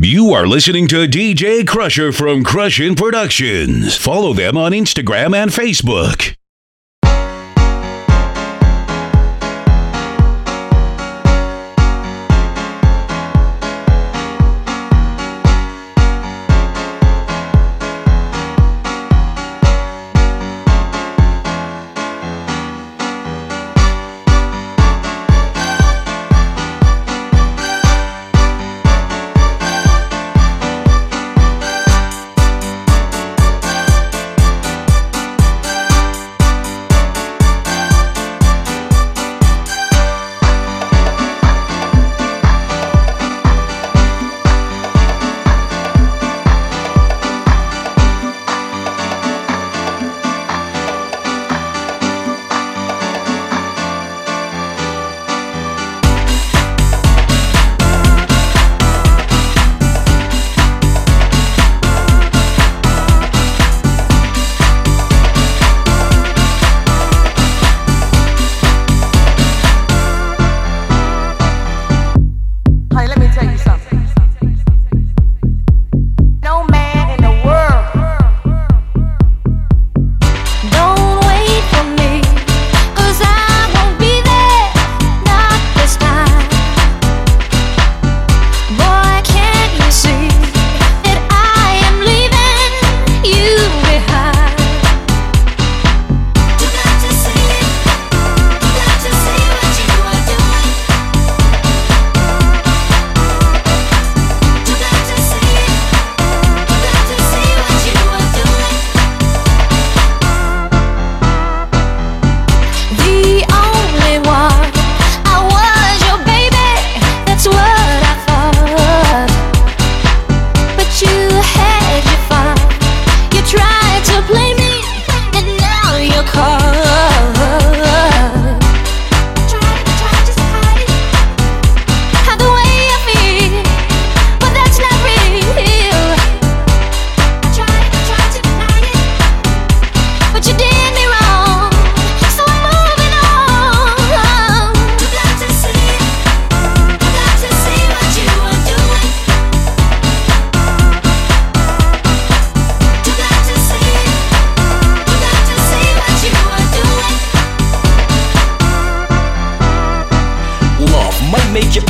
You are listening to DJ Crusher from Crushin' Productions. Follow them on Instagram and Facebook.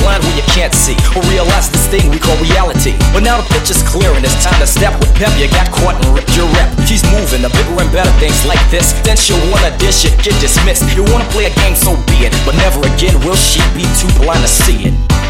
blind when you can't see. Or realize this thing we call reality. But now the picture's clear and it's time to step with pep. You got caught and ripped your rep. She's moving to bigger and better things like this. Then she'll wanna dish it, get dismissed. You wanna play a game, so be it. But never again will she be too blind to see it.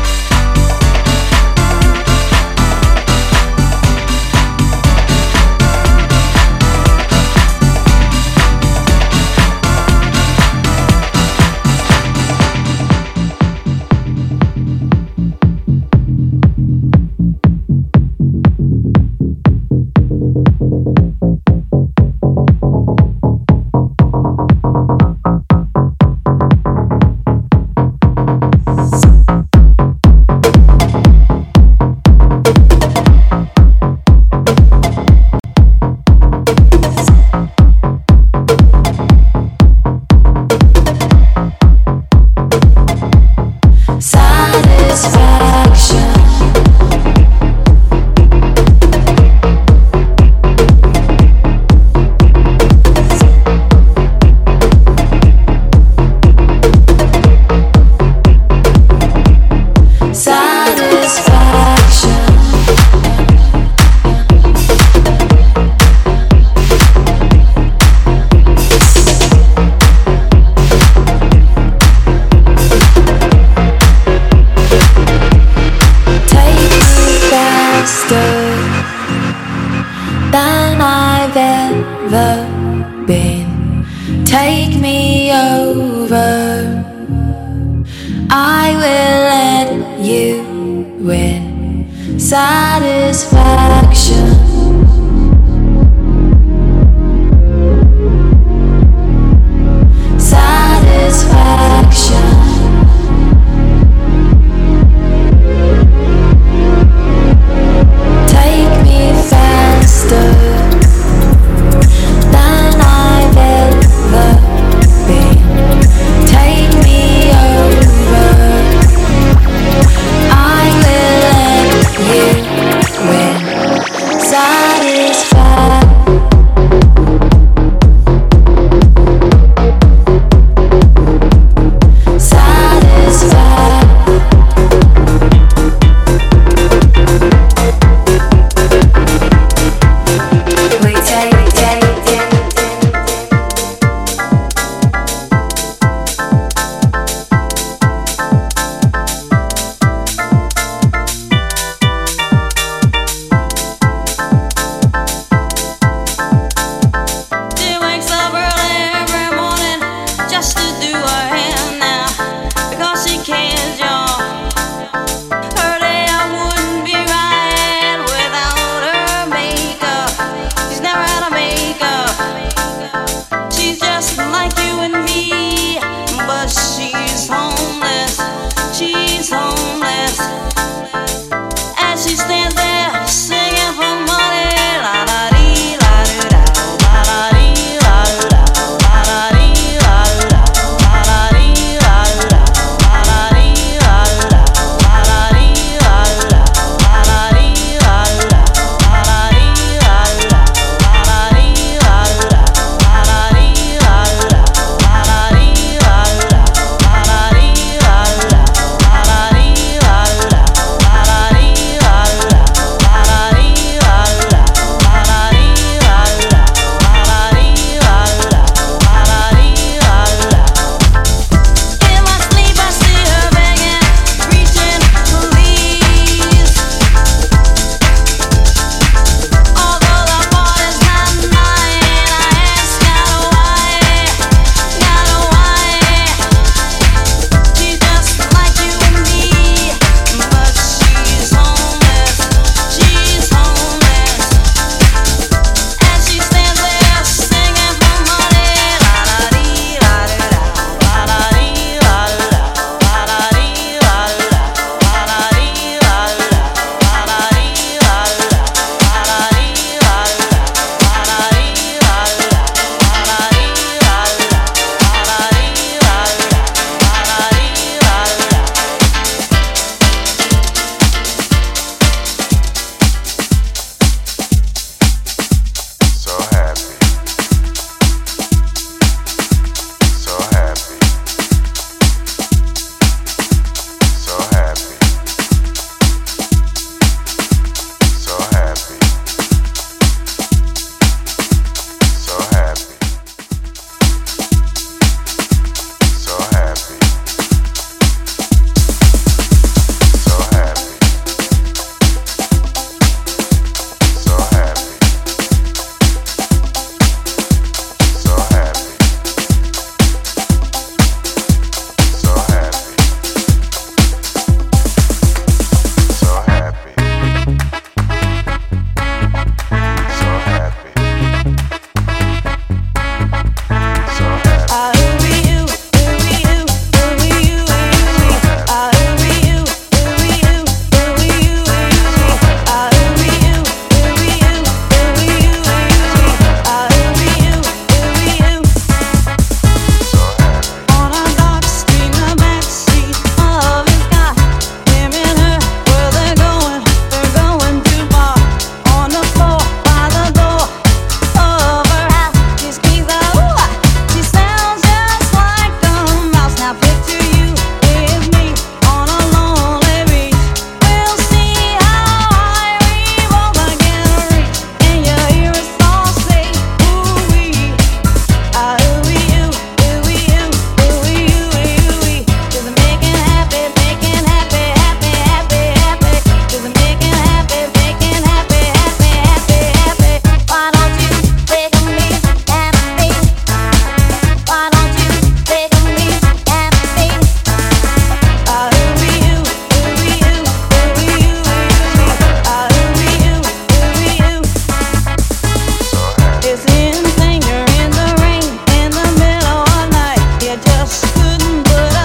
but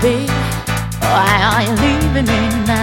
be? Why are you leaving me now?